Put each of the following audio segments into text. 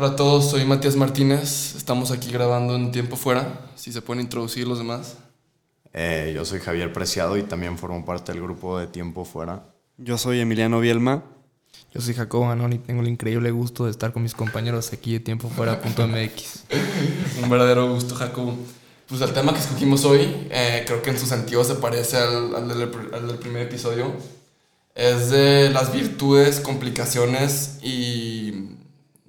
Hola a todos, soy Matías Martínez. Estamos aquí grabando en tiempo fuera. Si se pueden introducir los demás. Eh, yo soy Javier Preciado y también formo parte del grupo de Tiempo Fuera. Yo soy Emiliano Bielma. Yo soy Jacobo Anón y tengo el increíble gusto de estar con mis compañeros aquí de Tiempo Fuera.mx. Un verdadero gusto, Jacobo. Pues el tema que escogimos hoy, eh, creo que en su sentido se parece al, al, del, al del primer episodio. Es de las virtudes, complicaciones y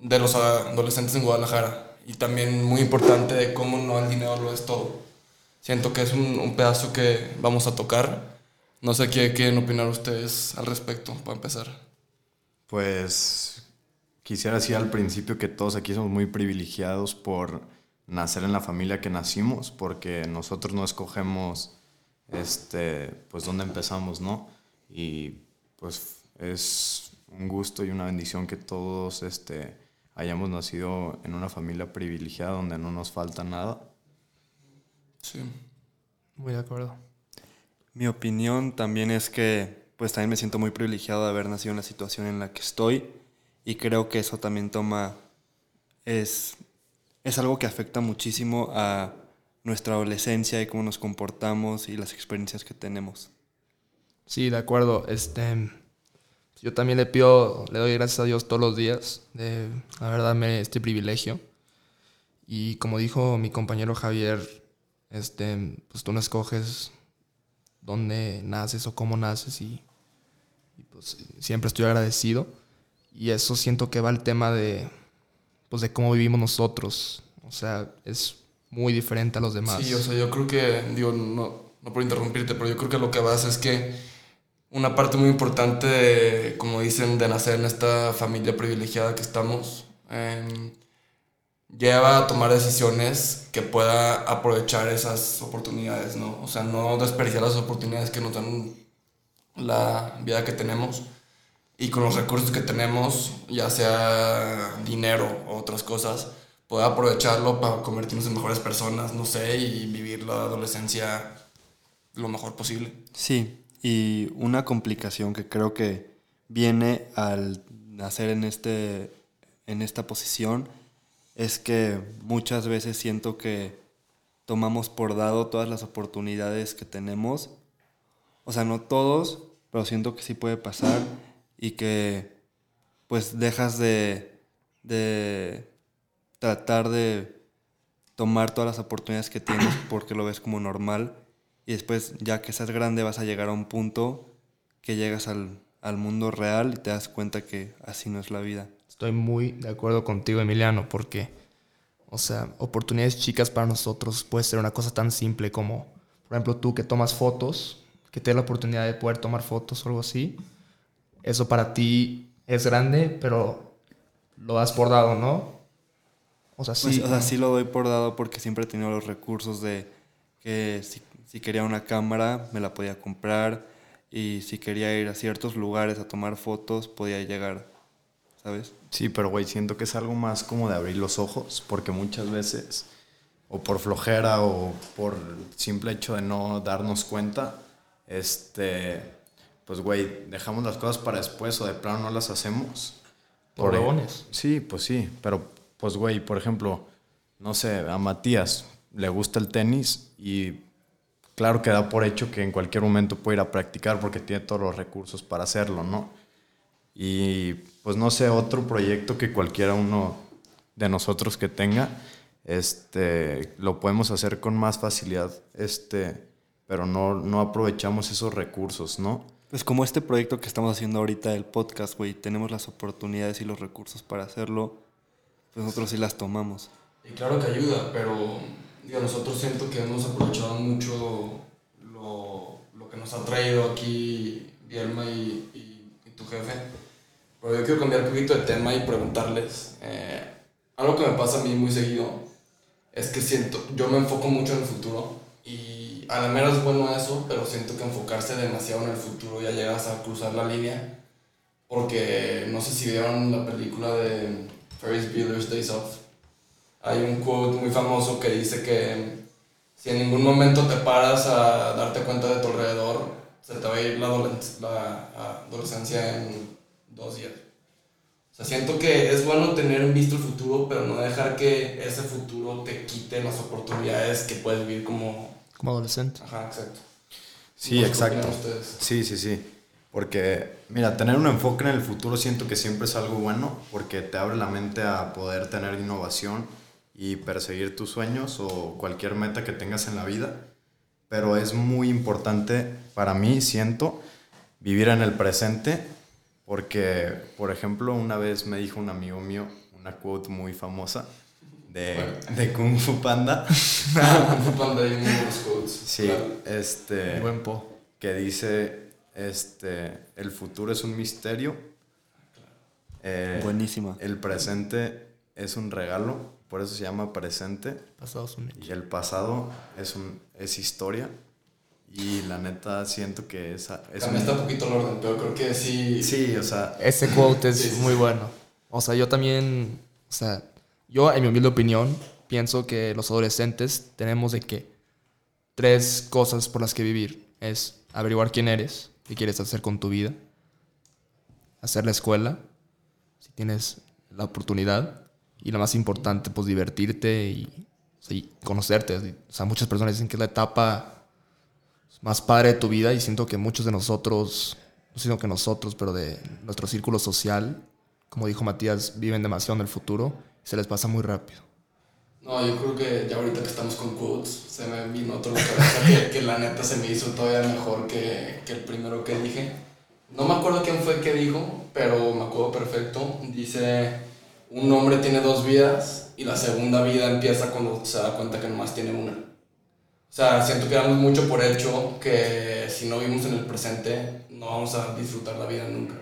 de los adolescentes en Guadalajara. Y también muy importante de cómo no el dinero lo es todo. Siento que es un, un pedazo que vamos a tocar. No sé qué quieren opinar ustedes al respecto, para empezar. Pues quisiera decir al principio que todos aquí somos muy privilegiados por nacer en la familia que nacimos, porque nosotros no escogemos este, pues dónde empezamos, ¿no? Y pues es un gusto y una bendición que todos este, hayamos nacido en una familia privilegiada donde no nos falta nada. Sí. Muy de acuerdo. Mi opinión también es que pues también me siento muy privilegiado de haber nacido en la situación en la que estoy y creo que eso también toma es es algo que afecta muchísimo a nuestra adolescencia y cómo nos comportamos y las experiencias que tenemos. Sí, de acuerdo. Este, yo también le pido, le doy gracias a Dios todos los días de haber darme este privilegio. Y como dijo mi compañero Javier, este, pues tú no escoges dónde naces o cómo naces y, y pues siempre estoy agradecido. Y eso siento que va al tema de, pues de cómo vivimos nosotros. O sea, es muy diferente a los demás. Sí, o sea, yo creo que, digo, no, no por interrumpirte, pero yo creo que lo que vas es que una parte muy importante, como dicen, de nacer en esta familia privilegiada que estamos, eh, lleva a tomar decisiones que pueda aprovechar esas oportunidades, ¿no? O sea, no desperdiciar las oportunidades que nos dan la vida que tenemos y con los recursos que tenemos, ya sea dinero o otras cosas, poder aprovecharlo para convertirnos en mejores personas, no sé, y vivir la adolescencia lo mejor posible. Sí, y una complicación que creo que viene al nacer en, este, en esta posición es que muchas veces siento que tomamos por dado todas las oportunidades que tenemos. O sea, no todos, pero siento que sí puede pasar y que pues dejas de, de tratar de tomar todas las oportunidades que tienes porque lo ves como normal y después ya que seas grande vas a llegar a un punto que llegas al, al mundo real y te das cuenta que así no es la vida. Estoy muy de acuerdo contigo, Emiliano, porque, o sea, oportunidades chicas para nosotros puede ser una cosa tan simple como, por ejemplo, tú que tomas fotos, que te da la oportunidad de poder tomar fotos o algo así. Eso para ti es grande, pero lo das por dado, ¿no? O sea, sí. Pues, o sea, sí lo doy por dado porque siempre he tenido los recursos de que si, si quería una cámara me la podía comprar y si quería ir a ciertos lugares a tomar fotos podía llegar, ¿sabes? Sí, pero güey, siento que es algo más como de abrir los ojos, porque muchas veces, o por flojera o por simple hecho de no darnos cuenta, este, pues güey, dejamos las cosas para después o de plano no las hacemos. Por huevones. Sí, pues sí, pero pues güey, por ejemplo, no sé, a Matías le gusta el tenis y claro que da por hecho que en cualquier momento puede ir a practicar porque tiene todos los recursos para hacerlo, ¿no? Y pues no sé, otro proyecto que cualquiera uno de nosotros que tenga, este, lo podemos hacer con más facilidad, este, pero no, no aprovechamos esos recursos, ¿no? Pues como este proyecto que estamos haciendo ahorita, el podcast, güey, tenemos las oportunidades y los recursos para hacerlo, pues nosotros sí las tomamos. Y claro que ayuda, pero digo, nosotros siento que hemos aprovechado mucho lo, lo que nos ha traído aquí Bielma y, y, tu jefe. Pero yo quiero cambiar un poquito de tema y preguntarles. Eh, algo que me pasa a mí muy seguido es que siento, yo me enfoco mucho en el futuro y a la mera es bueno eso, pero siento que enfocarse demasiado en el futuro ya llegas a cruzar la línea. Porque no sé si vieron la película de Ferris Bueller's Days Off hay un quote muy famoso que dice que si en ningún momento te paras a darte cuenta de tu alrededor, se te va a ir la, adolescencia en dos días. O sea, siento que es bueno tener visto el futuro, pero no dejar que ese futuro te quite las oportunidades que puedes vivir como... Como adolescente. Ajá, exacto. Sí, exacto. Sí, sí, sí. Porque, mira, tener un enfoque en el futuro siento que siempre es algo bueno porque te abre la mente a poder tener innovación y perseguir tus sueños o cualquier meta que tengas en la vida. Pero es muy importante para mí, siento, vivir en el presente porque, por ejemplo, una vez me dijo un amigo mío una quote muy famosa de, de Kung Fu Panda. Cuando hay unos quotes. Sí, claro. este Buen po. que dice, este, el futuro es un misterio, eh, Buenísima. el presente es un regalo, por eso se llama presente, Pasados un hecho. y el pasado es, un, es historia, y la neta siento que esa, es También un- está un poquito el orden, pero creo que sí. Sí, o sea, Ese quote es Sí, sí, muy bueno. O sea, yo también, o sea, yo en mi humilde opinión pienso que los adolescentes tenemos de que tres cosas por las que vivir. Es averiguar quién eres, qué quieres hacer con tu vida, hacer la escuela, si tienes la oportunidad, y la más importante, pues divertirte y, y conocerte. O sea, muchas personas dicen que es la etapa más padre de tu vida y siento que muchos de nosotros, no sino que nosotros, pero de nuestro círculo social, como dijo Matías, viven demasiado en el futuro y se les pasa muy rápido. No, yo creo que ya ahorita que estamos con quotes, se me vino otro cabeza que, que la neta se me hizo todavía mejor que, que el primero que dije. No me acuerdo quién fue que dijo, pero me acuerdo perfecto. Dice, un hombre tiene dos vidas y la segunda vida empieza cuando se da cuenta que nomás tiene una. O sea, siento que damos mucho por hecho que si no vivimos en el presente, no vamos a disfrutar la vida nunca.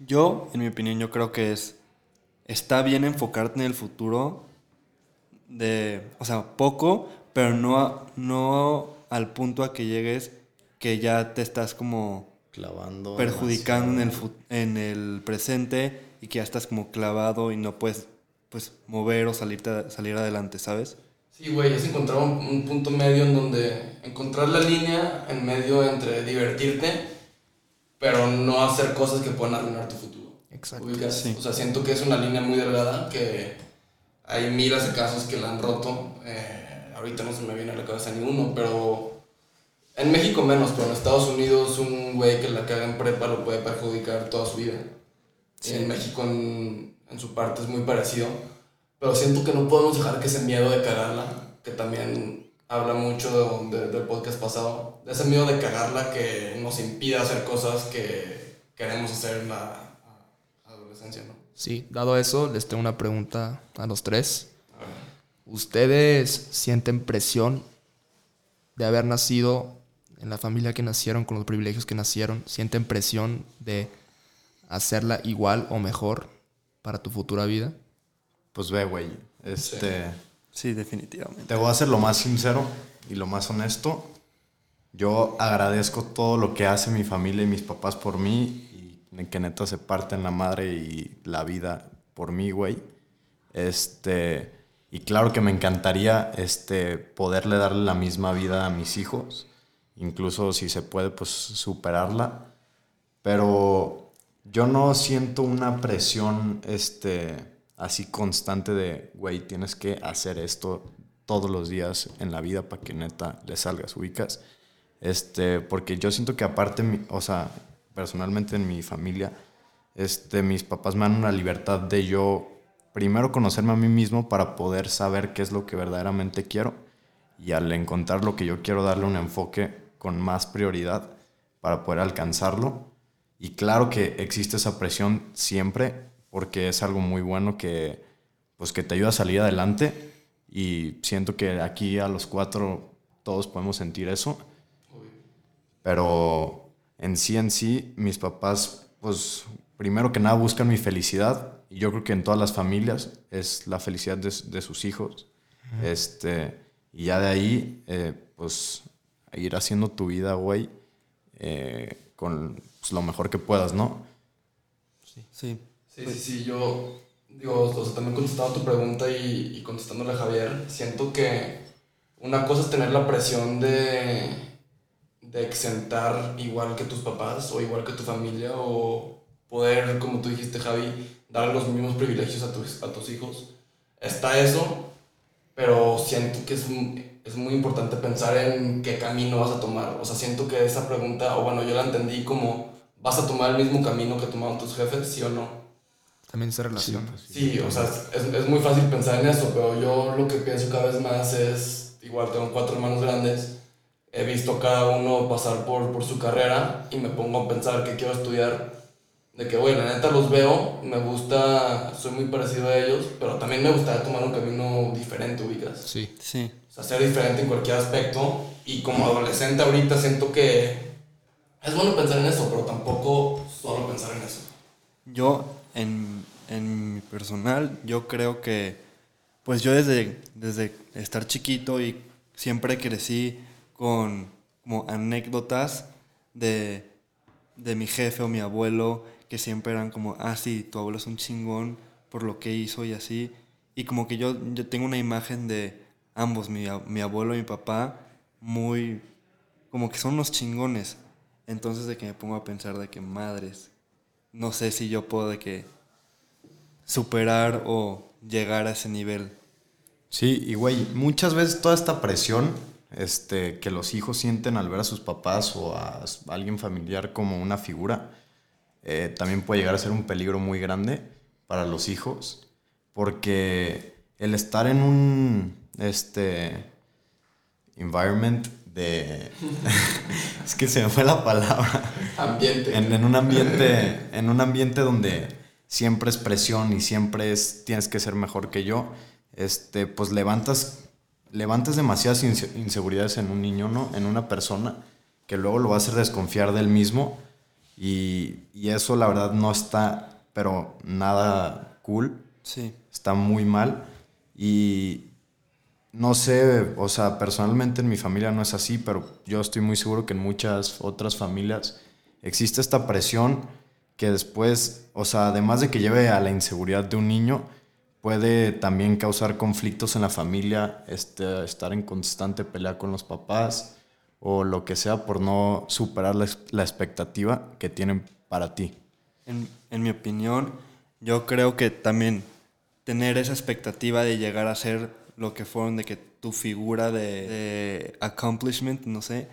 Yo, en mi opinión, yo creo que es. Está bien enfocarte en el futuro. De. O sea, poco, pero no, no al punto a que llegues que ya te estás como clavando. perjudicando en el, en el presente y que ya estás como clavado y no puedes pues mover o salirte, salir adelante, ¿sabes? Sí, güey, es encontrar un, un punto medio en donde encontrar la línea en medio entre divertirte, pero no hacer cosas que puedan arruinar tu futuro. Exacto. Sí. O sea, siento que es una línea muy delgada que hay miles de casos que la han roto. Eh, ahorita no se me viene a la cabeza ni uno, pero en México menos, pero en Estados Unidos un güey que la caga en prepa lo puede perjudicar toda su vida. Y en México en, en su parte es muy parecido. Pero siento que no podemos dejar que ese miedo de cagarla, que también habla mucho de- de- del podcast pasado, de ese miedo de cagarla que nos impida hacer cosas que queremos hacer en la a- adolescencia, ¿no? Sí, dado eso, les tengo una pregunta a los tres. ¿Ustedes sienten presión de haber nacido en la familia que nacieron, con los privilegios que nacieron? ¿Sienten presión de hacerla igual o mejor para tu futura vida? Pues ve, güey. Este. Sí, definitivamente. Te voy a ser lo más sincero y lo más honesto. Yo agradezco todo lo que hace mi familia y mis papás por mí y que neta se parten la madre y la vida por mí, güey. Este, y claro que me encantaría este, poderle darle la misma vida a mis hijos, incluso si se puede, pues superarla. Pero yo no siento una presión este, así constante de, güey, tienes que hacer esto todos los días en la vida para que neta le salgas, ubicas. Este, porque yo siento que aparte, mi- o sea, personalmente en mi familia, este, mis papás me dan una libertad de yo primero conocerme a mí mismo para poder saber qué es lo que verdaderamente quiero y al encontrar lo que yo quiero darle un enfoque con más prioridad para poder alcanzarlo. Y claro que existe esa presión siempre porque es algo muy bueno que pues que te ayuda a salir adelante y siento que aquí a los cuatro todos podemos sentir eso. Pero en sí en sí mis papás pues primero que nada buscan mi felicidad y yo creo que en todas las familias es la felicidad de, de sus hijos. Este, y ya de ahí, eh, pues, ir haciendo tu vida, güey, eh, con pues, lo mejor que puedas, ¿no? Sí. Sí, sí, sí, yo digo, o sea, también contestando tu pregunta y, y contestándole a Javier, siento que una cosa es tener la presión de, de exentar igual que tus papás o igual que tu familia o poder, como tú dijiste Javi, dar los mismos privilegios a tus, a tus hijos. Está eso, pero siento que es, es muy importante pensar en qué camino vas a tomar. O sea, siento que esa pregunta, o bueno, yo la entendí como, ¿vas a tomar el mismo camino que tomaron tus jefes, sí o no? También se relaciona. Sí, o sea, es, es, muy fácil pensar en eso, pero yo lo que pienso cada vez más es, igual tengo cuatro hermanos grandes, he visto cada uno pasar por, por su carrera y me pongo a pensar que quiero estudiar de que, güey, la neta los veo, me gusta, soy muy parecido a ellos, pero también me gustaría tomar un camino diferente, ubicas. Sí. Sí. O sea, ser diferente en cualquier aspecto. Y como adolescente ahorita siento que es bueno pensar en eso, pero tampoco solo pensar en eso. Yo, en, en mi personal, yo creo que, pues yo desde, desde estar chiquito y siempre crecí con como anécdotas de, de mi jefe o mi abuelo que siempre eran como, ah, sí, tu abuelo es un chingón por lo que hizo y así. Y como que yo, yo tengo una imagen de ambos, mi, abuelo y mi papá, muy, como que son unos chingones. Entonces de que me pongo a pensar de que madres, no sé si yo puedo de que superar o llegar a ese nivel. Sí, y güey, muchas veces toda esta presión este, que los hijos sienten al ver a sus papás o a alguien familiar como una figura, eh, también puede llegar a ser un peligro muy grande para los hijos, porque el estar en un este, environment de... es que se me fue la palabra. Ambiente. En, en, un ambiente, en un ambiente donde siempre es presión y siempre es tienes que ser mejor que yo, este, pues levantas, levantas demasiadas inseguridades en un niño, ¿no? En una persona que luego lo va a hacer desconfiar del mismo y, y, eso la verdad no está, pero nada cool. Sí. Está muy mal. Y no sé, o sea, personalmente en mi familia no es así, pero yo estoy muy seguro que en muchas otras familias existe esta presión que después, o sea, además de que lleve a la inseguridad de un niño, puede también causar conflictos en la familia, este, estar en constante pelea con los papás o lo que sea por no superar la, la expectativa que tienen para ti. En, en, mi opinión, yo creo que también tener esa expectativa de llegar a ser lo que fueron, de que tu figura de, accomplishment, no sé,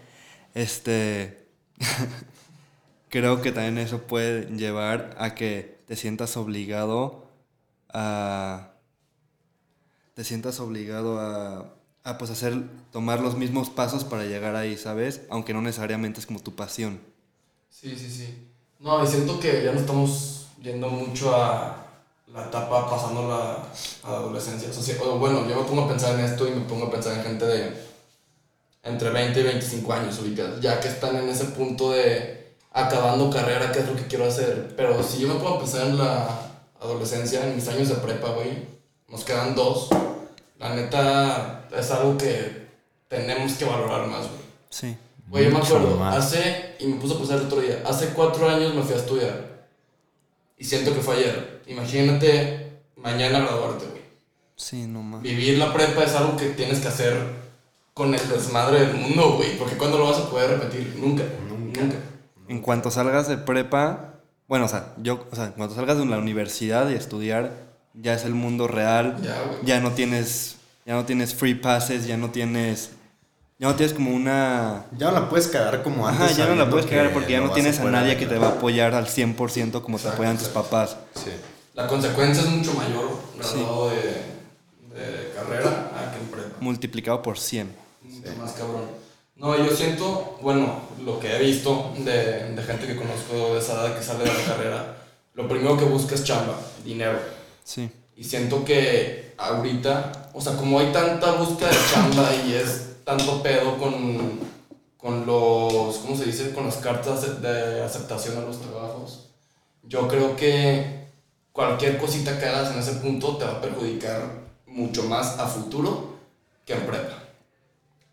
este, creo que también eso puede llevar a que te sientas obligado a, te sientas obligado a a pues hacer, tomar los mismos pasos para llegar ahí, ¿sabes? Aunque no necesariamente es como tu pasión. Sí, sí, sí. No, y siento que ya no estamos yendo mucho a la etapa pasando la, a la adolescencia. O sea, o bueno, yo me pongo a pensar en esto y me pongo a pensar en gente de entre 20 y 25 años ubicados, ya que están en ese punto de acabando carrera, qué es lo que quiero hacer. Pero si yo me pongo a pensar en la adolescencia, en mis años de prepa, güey, nos quedan dos la neta es algo que tenemos que valorar más, güey. Sí. Güey, yo me acuerdo, hace, y me puse a pensar el otro día, hace cuatro años me fui a estudiar. Y siento que fue ayer. Imagínate mañana graduarte, güey. Sí, no más. Vivir la prepa es algo que tienes que hacer con el desmadre del mundo, güey. Porque cuando lo vas a poder repetir? Nunca, nunca. nunca. En cuanto salgas de prepa, bueno, o sea, yo, o sea, en cuanto salgas de la universidad y estudiar, ya es el mundo real. Ya, güey. Ya no tienes, ya no tienes free passes, ya no tienes, ya no tienes como una... Ya no la puedes cagar como antes. Ajá, ya no la puedes cagar porque ya no tienes a, a nadie que te va a apoyar al 100% como exacto, te apoyan tus papás. Sí. La consecuencia es mucho mayor graduado sí. de, de, carrera a que en prepa. Multiplicado por 100. Mucho sí. más cabrón. No, yo siento, bueno, lo que he visto de, de gente que conozco de esa edad que sale de la carrera, lo primero que busca es chamba, dinero. Sí. Y siento que ahorita, o sea, como hay tanta búsqueda de chamba y es tanto pedo con, con los, ¿cómo se dice? Con las cartas de aceptación a los trabajos, yo creo que cualquier cosita que hagas en ese punto te va a perjudicar mucho más a futuro que en prepa.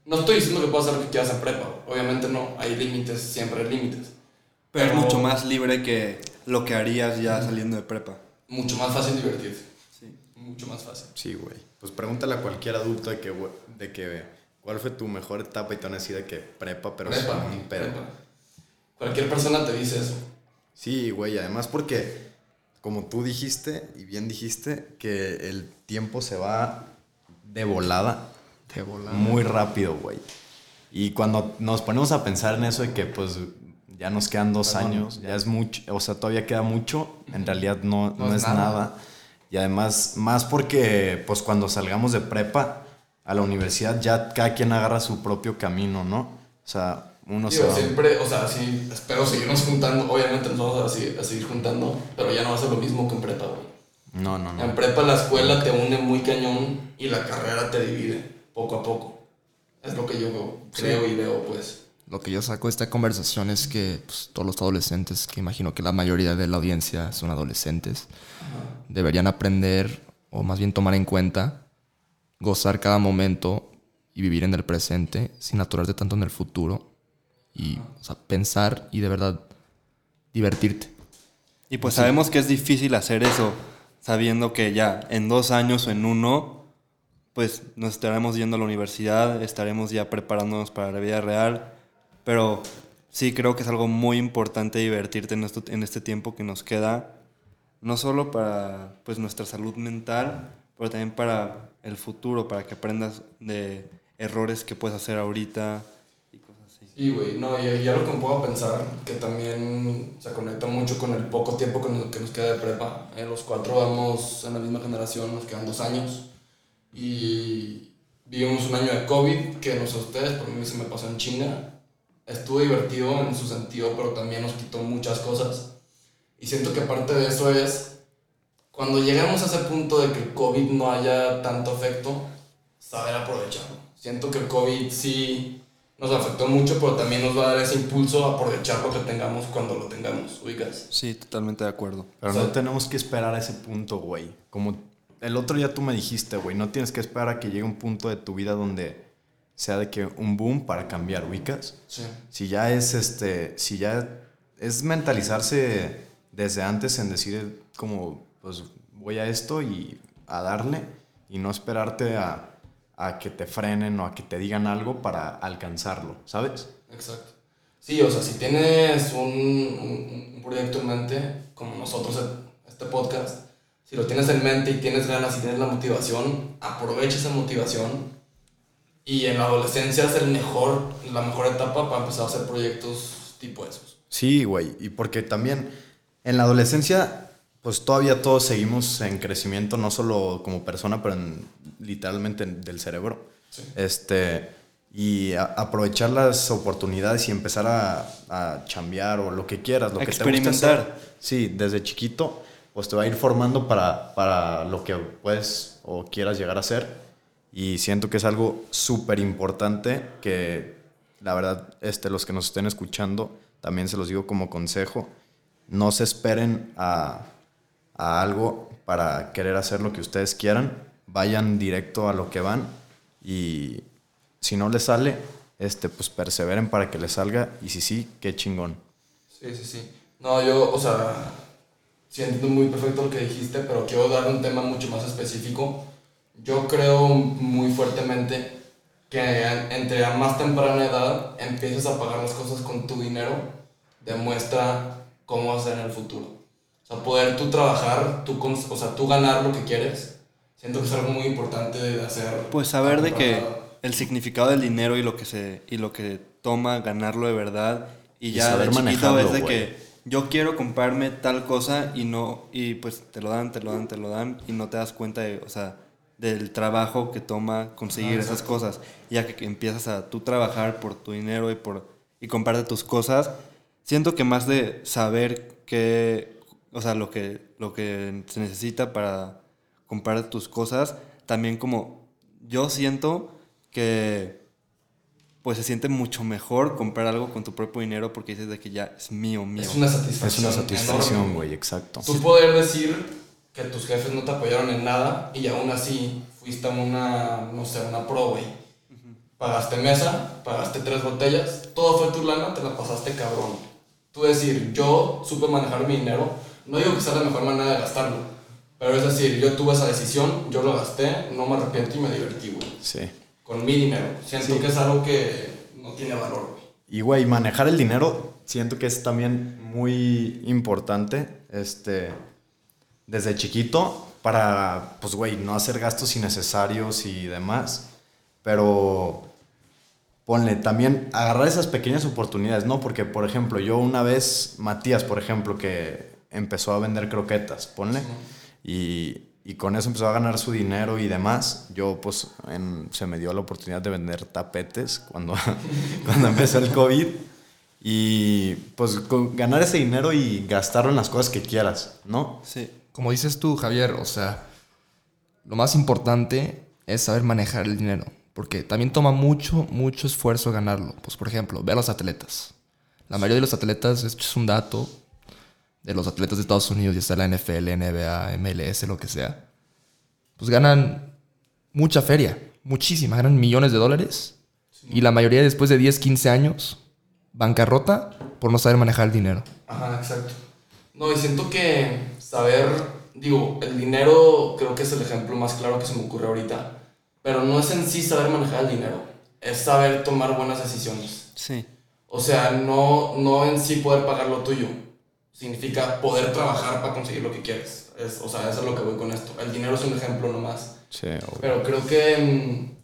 No estoy diciendo que puedas hacer lo que quieras en prepa, obviamente no, hay límites, siempre hay límites. Pero, pero es mucho más libre que lo que harías ya saliendo de prepa mucho más fácil divertirse. Sí. Mucho más fácil. Sí, güey. Pues pregúntale a cualquier adulto de que, de que cuál fue tu mejor etapa y te van a decir de que prepa, pero prepa, un. Cualquier persona te dice eso. Sí, güey. Además porque como tú dijiste y bien dijiste, que el tiempo se va de volada. De volada. Muy rápido, güey. Y cuando nos ponemos a pensar en eso de que pues ya nos quedan dos años, ya es mucho, o sea, todavía queda mucho, en realidad no, no, es, nada. Y además, más porque pues cuando salgamos de prepa a la universidad ya cada quien agarra su propio camino, ¿no? O sea, uno se Digo, va... siempre, o sea, sí, espero seguirnos juntando. Obviamente nos vamos a seguir, a seguir juntando, pero ya no va a ser lo mismo que en prepa, güey. No, no, no. En prepa la escuela te une muy cañón y la carrera te divide poco a poco. Es lo que yo creo y veo, pues. Lo que yo saco de esta conversación es que pues, todos los adolescentes, que imagino que la mayoría de la audiencia son adolescentes, deberían aprender, o más bien tomar en cuenta, gozar cada momento y vivir en el presente sin aturarte tanto en el futuro. Y o sea, pensar y de verdad divertirte. Y pues sabemos que es difícil hacer eso, sabiendo que ya en dos años o en uno, pues nos estaremos yendo a la universidad, estaremos ya preparándonos para la vida real, pero sí creo que es algo muy importante divertirte en, esto, en este tiempo que nos queda, no solo para pues nuestra salud mental, pero también para el futuro, para que aprendas de errores que puedes hacer ahorita. Sí, güey, no, y, y algo que me puedo pensar, que también se conecta mucho con el poco tiempo que nos, que nos queda de prepa. Eh, los cuatro vamos en la misma generación, nos quedan dos años. Y vivimos un año de COVID, que no sé ustedes, por mí se me pasó en China. Estuvo divertido en su sentido, pero también nos quitó muchas cosas. Y siento que aparte de eso es, cuando lleguemos a ese punto de que el COVID no haya tanto efecto, saber aprovecharlo. Siento que el COVID sí nos afectó mucho, pero también nos va a dar ese impulso a aprovechar lo que tengamos cuando lo tengamos, ubicas. Sí, totalmente de acuerdo. Pero O sea- no tenemos que esperar a ese punto, güey. Como el otro día tú me dijiste, güey, no tienes que esperar a que llegue un punto de tu vida donde sea de que un boom para cambiar, ubicas. Sí. Si ya es este, si ya es mentalizarse desde antes en decir como, pues voy a esto y a darle y no esperarte a, a que te frenen o a que te digan algo para alcanzarlo, ¿sabes? Exacto. Sí, o sea, si tienes un, un- un proyecto en mente, como nosotros este podcast, si lo tienes en mente y tienes ganas y tienes la motivación, aprovecha esa motivación. Y en la adolescencia es el mejor, la mejor etapa para empezar a hacer proyectos tipo esos. Sí, güey. Y porque también en la adolescencia, pues todavía todos seguimos en crecimiento, no solo como persona, pero en- literalmente en- del cerebro. Sí. Este, y a- aprovechar las oportunidades y empezar a, a chambear o lo que quieras, lo que te Experimentar. hacer. Sí, desde chiquito, pues te va a ir formando para, para lo que puedes o quieras llegar a ser. Y siento que es algo súper importante que, la verdad, este, los que nos estén escuchando, también se los digo como consejo, no se esperen a, a algo para querer hacer lo que ustedes quieran, vayan directo a lo que van y si no les sale, este, pues perseveren para que les salga y si sí, qué chingón. Sí, sí, sí. No, yo, o sea, sí entiendo muy perfecto lo que dijiste, pero quiero dar un tema mucho más específico. Yo creo muy fuertemente que entre a más temprana edad empieces a pagar las cosas con tu dinero, demuestra cómo vas a ser en el futuro. O sea, poder tú trabajar, tú, o sea, tú ganar lo que quieres, siento que es algo muy importante de hacer. Pues saber de que el significado del dinero y lo que se y lo que toma ganarlo de verdad y Y ya saber de chiquito es de güey. que yo quiero comprarme tal cosa y no y pues te lo dan, te lo dan, te lo dan y no te das cuenta de, o sea, del trabajo que toma conseguir Ah, esas cosas, ya que, que empiezas a tú trabajar por tu dinero y por y comprarte tus cosas, siento que más de saber qué, o sea, lo que lo que se necesita para comprar tus cosas, también como yo siento que pues se siente mucho mejor comprar algo con tu propio dinero porque dices de que ya es mío, mío. Es una satisfacción. Es una satisfacción, güey, exacto. Tú poder decir que tus jefes no te apoyaron en nada y aún así fuiste a una, no sé, una pro, güey. Pagaste mesa, pagaste tres botellas, todo fue tu lana, te la pasaste cabrón. Tú decir, yo supe manejar mi dinero, no digo que sea la mejor manera de gastarlo, pero es decir, yo tuve esa decisión, yo lo gasté, no me arrepiento y me divertí, güey. Sí. Con mi dinero. Siento que es algo que no tiene valor, güey. Y, güey, manejar el dinero siento que es también muy importante. Este, desde chiquito para, pues, güey, no hacer gastos innecesarios y demás. Pero ponle también agarrar esas pequeñas oportunidades, ¿no? Porque, por ejemplo, yo una vez, Matías, por ejemplo, que empezó a vender croquetas, ponle, y, y con eso empezó a ganar su dinero y demás. Yo, pues, en- se me dio la oportunidad de vender tapetes cuando, cuando empezó el COVID. Y, pues, con- ganar ese dinero y gastarlo en las cosas que quieras, ¿no? Sí. Como dices tú, Javier, o sea, lo más importante es saber manejar el dinero. Porque también toma mucho, mucho esfuerzo ganarlo. Pues, por ejemplo, ve a los atletas. La mayoría de los atletas, esto es un dato de los atletas de Estados Unidos, ya sea la NFL, NBA, MLS, lo que sea. Pues ganan mucha feria, muchísima, ganan millones de dólares. Y la mayoría después de 10, 15 años, bancarrota por no saber manejar el dinero. Ajá, exacto. No, y siento que saber, digo, el dinero creo que es el ejemplo más claro que se me ocurre ahorita, pero no es en sí saber manejar el dinero, es saber tomar buenas decisiones. Sí. O sea, no, no en sí poder pagar lo tuyo, significa poder trabajar para conseguir lo que quieres. Es, o sea, eso es lo que voy con esto. El dinero es un ejemplo nomás. Sí, obvio. Pero creo que. mm,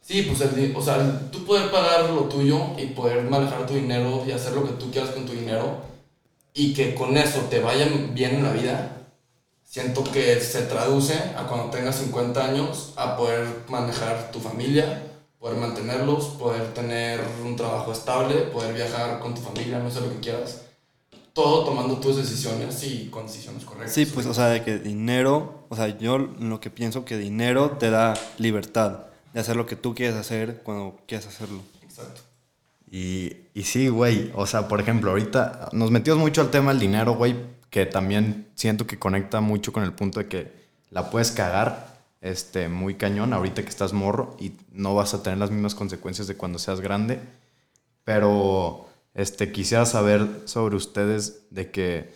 sí, pues el, o sea, el- tú poder pagar lo tuyo y poder manejar tu dinero y hacer lo que tú quieras con tu dinero y que con eso te vaya bien en la vida, siento que se traduce a cuando tengas 50 años a poder manejar tu familia, poder mantenerlos, poder tener un trabajo estable, poder viajar con tu familia, no sé lo que quieras. Todo tomando tus decisiones y con decisiones correctas. Sí, pues, o sea, de que dinero, o sea, yo lo que pienso que dinero te da libertad de hacer lo que tú quieres hacer cuando quieras hacerlo. Exacto. Y, y sí, güey. O sea, por ejemplo, ahorita nos metimos mucho al tema del dinero, güey, que también siento que conecta mucho con el punto de que la puedes cagar este, muy cañón ahorita que estás morro y no vas a tener las mismas consecuencias de cuando seas grande. Pero este, quisiera saber sobre ustedes de que,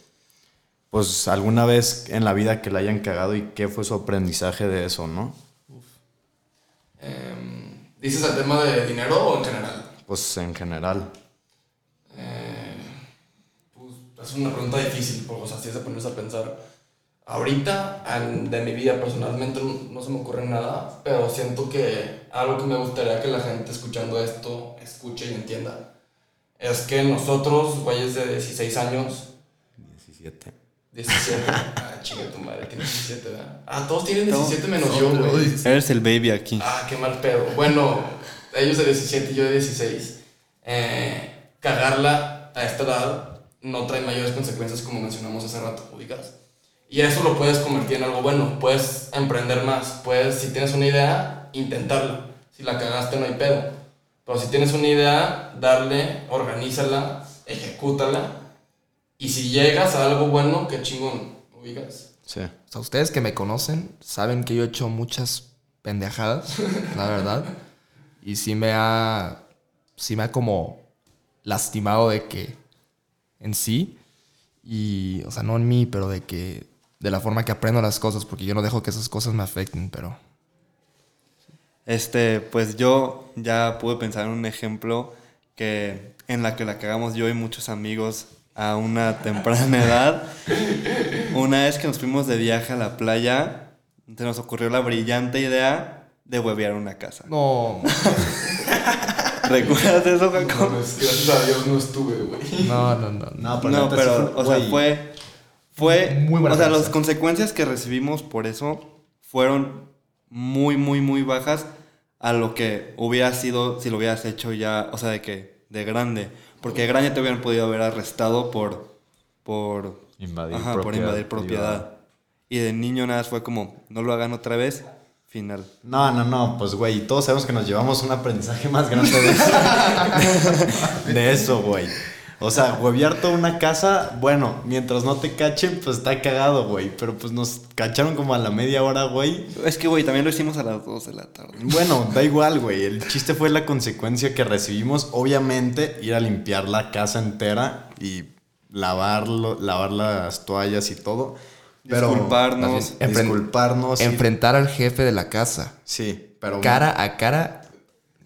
pues, alguna vez en la vida que la hayan cagado y qué fue su aprendizaje de eso, ¿no? Em, ¿Dices el tema de dinero o en general? Pues en general. Eh, pues, es una pregunta difícil, porque, o sea, si es de ponerse a pensar. Ahorita, de mi vida personalmente, no se me ocurre nada, pero siento que algo que me gustaría que la gente escuchando esto escuche y entienda es que nosotros, güeyes de 16 años, 17. 17, ah, chinga tu madre, tienes 17, ¿verdad? Ah, todos tienen 17 menos yo, güey. Eres el baby aquí. Ah, qué mal pedo. Bueno, ellos de 17 y yo de 16. Eh, cagarla a esta edad no trae mayores consecuencias como mencionamos hace rato, ubicas. Y eso lo puedes convertir en algo bueno. Puedes emprender más. Puedes, si tienes una idea, intentarla. Si la cagaste, no hay pedo. Pero si tienes una idea, darle, organízala, ejecútala. Y si llegas a algo bueno, qué chingón, ubicas. Sí. O sea, ustedes que me conocen saben que yo he hecho muchas pendejadas, la verdad. Y sí me ha. Sí me ha como lastimado de que. En sí. Y. O sea, no en mí, pero de que. De la forma que aprendo las cosas, porque yo no dejo que esas cosas me afecten, pero. Este, pues yo ya pude pensar en un ejemplo que en la que la cagamos yo y muchos amigos a una temprana edad. Una vez que nos fuimos de viaje a la playa, se nos ocurrió la brillante idea de huevear una casa. No. ¿Recuerdas eso, No, Jacob? pues, gracias a Dios no estuve, güey. No, no, no. No, No, neta sí pero, o sea, fue. Fue. Muy buena o sea, las consecuencias que recibimos por eso fueron muy, muy, muy bajas a lo que hubiera sido si lo hubieras hecho ya, o sea, de que, de grande. Porque de grande te hubieran podido haber arrestado por. por. Invadir ajá, por propiedad invadir propiedad. Y de niño nada más fue como, no lo hagan otra vez, final. No, no, no, pues güey, todos sabemos que nos llevamos un aprendizaje más grande de eso. de eso, güey. O sea, huevear toda una casa, bueno, mientras no te cachen, pues está cagado, güey. Pero pues nos cacharon como a la media hora, güey. Es que, güey, también lo hicimos a las 2 de la tarde. Bueno, da igual, güey. El chiste fue la consecuencia que recibimos. Obviamente, ir a limpiar la casa entera y lavarlo, lavar las toallas y todo. Pero Disculparnos. Bien, disculparnos. y- Enfrentar al jefe de la casa. Sí, pero Cara a cara.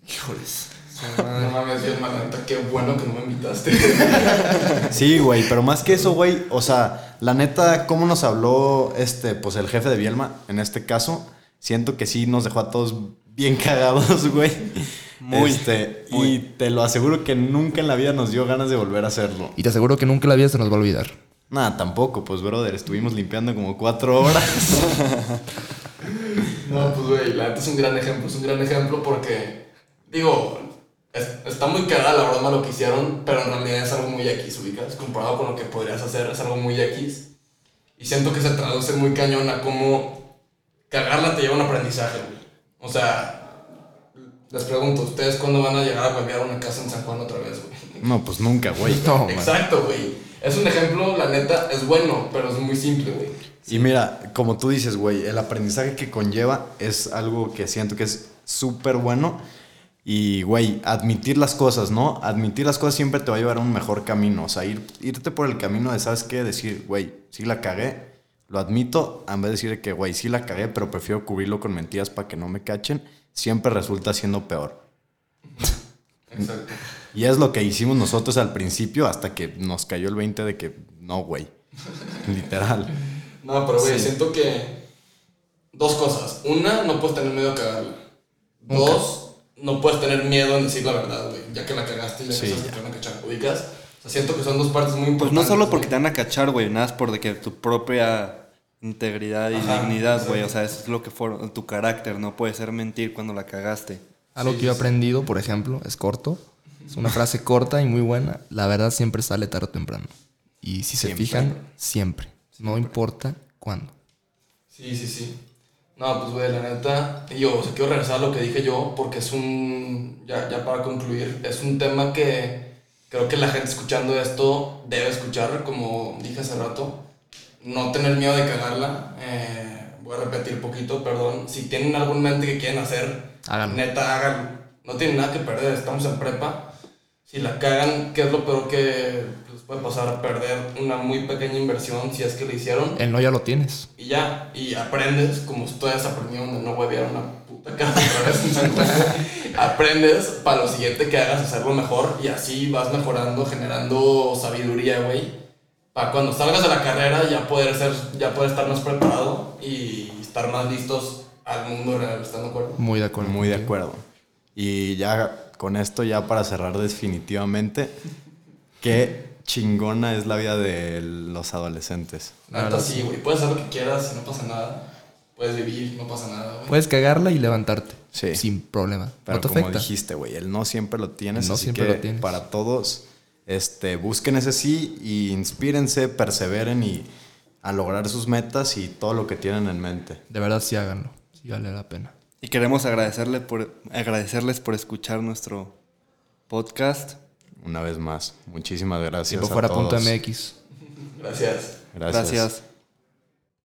Híjoles. No mames, bien, la neta, qué bueno que no me invitaste. Sí, güey, pero más que eso, güey, o sea, la neta, cómo nos habló este, pues el jefe de Bielma, en este caso, siento que sí nos dejó a todos bien cagados, güey. Muy, Este, muy. Y te lo aseguro que nunca en la vida nos dio ganas de volver a hacerlo. Y te aseguro que nunca en la vida se nos va a olvidar. Nada, tampoco, pues, brother, estuvimos limpiando como cuatro horas. No, pues güey, la neta es un gran ejemplo, es un gran ejemplo porque, digo, es- está muy cagada la broma lo que hicieron, pero en realidad es algo muy X, ubicas, comparado con lo que podrías hacer, es algo muy X. Y siento que se traduce muy cañón a cómo cagarla te lleva a un aprendizaje, güey. O sea, les pregunto, ¿ustedes cuándo van a llegar a volver una casa en San Juan otra vez, güey? No, pues nunca, güey. No. Exacto, güey. Es un ejemplo, la neta, es bueno, pero es muy simple, güey. Y mira, como tú dices, güey, el aprendizaje que conlleva es algo que siento que es súper bueno. Y, güey, admitir las cosas, ¿no? Admitir las cosas siempre te va a llevar a un mejor camino. O sea, ir, irte por el camino de, ¿sabes qué? Decir, güey, sí la cagué, lo admito, en vez de decir que, güey, sí la cagué, pero prefiero cubrirlo con mentiras para que no me cachen, siempre resulta siendo peor. Exacto. Y es lo que hicimos nosotros al principio hasta que nos cayó el 20 de que, no, güey. Literal. No, pero güey, siento que. Dos cosas. Una, no puedes tener miedo a cagarla. Dos, no puedes tener miedo en decir la verdad, güey. Ya que la cagaste y ya Sí, sabes que te van a cachar. ¿Ubicas? O sea, siento que son dos partes muy Pues importantes. no solo porque te van a cachar, güey, nada es por de que tu propia integridad y Ajá, dignidad, güey. sí. O sea, eso es lo que fue tu carácter, no puede ser mentir cuando la cagaste. Algo que yo he aprendido, por ejemplo, es corto. Es una frase corta y muy buena. La verdad siempre sale tarde o temprano. Y si se Siempre. fijan, siempre. No importa cuándo. Sí, sí, sí. No, pues güey, la neta. Y yo, o sea, quiero regresar a lo que dije yo, porque es un. Ya, ya para concluir, es un tema que creo que la gente escuchando esto debe escuchar, como dije hace rato. No tener miedo de cagarla. Eh, voy a repetir un poquito, perdón. Si tienen algo en mente que quieren hacer, Háganlo. neta, háganlo. No tienen nada que perder, estamos en prepa. Si la cagan, ¿qué es lo peor que puede pasar? Perder una muy pequeña inversión si es que lo hicieron. El no ya lo tienes. Y ya, y aprendes, como ustedes aprendieron de no huevear una puta casa aprendes para lo siguiente que hagas hacerlo mejor y así vas mejorando, generando sabiduría, güey. Para cuando salgas de la carrera ya poder, ser, ya poder estar más preparado y estar más listos al mundo real, ¿están de acuerdo? Muy de acuerdo. Muy de acuerdo. Y ya con esto, ya para cerrar definitivamente, qué chingona es la vida de los adolescentes. La neta sí, güey, puedes hacer lo que quieras y no pasa nada. Puedes vivir, no pasa nada, güey. Puedes cagarla y levantarte. Sí. Sin problema. Pero no te como afecta. dijiste, güey, el no siempre lo tienes. No así siempre que lo tienes. para todos, este, busquen ese sí y inspírense, perseveren y a lograr sus metas y todo lo que tienen en mente. De verdad sí háganlo. Sí vale la pena. Y queremos agradecerle por, agradecerles por escuchar nuestro podcast. Una vez más, muchísimas gracias. Tiempo a fuera punto todos. MX. Gracias. Gracias. Gracias.